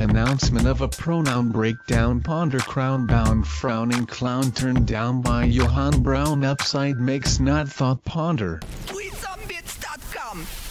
Announcement of a pronoun breakdown ponder crown bound frowning clown turned down by Johan Brown upside makes not thought ponder. TweetsOnBeats.com.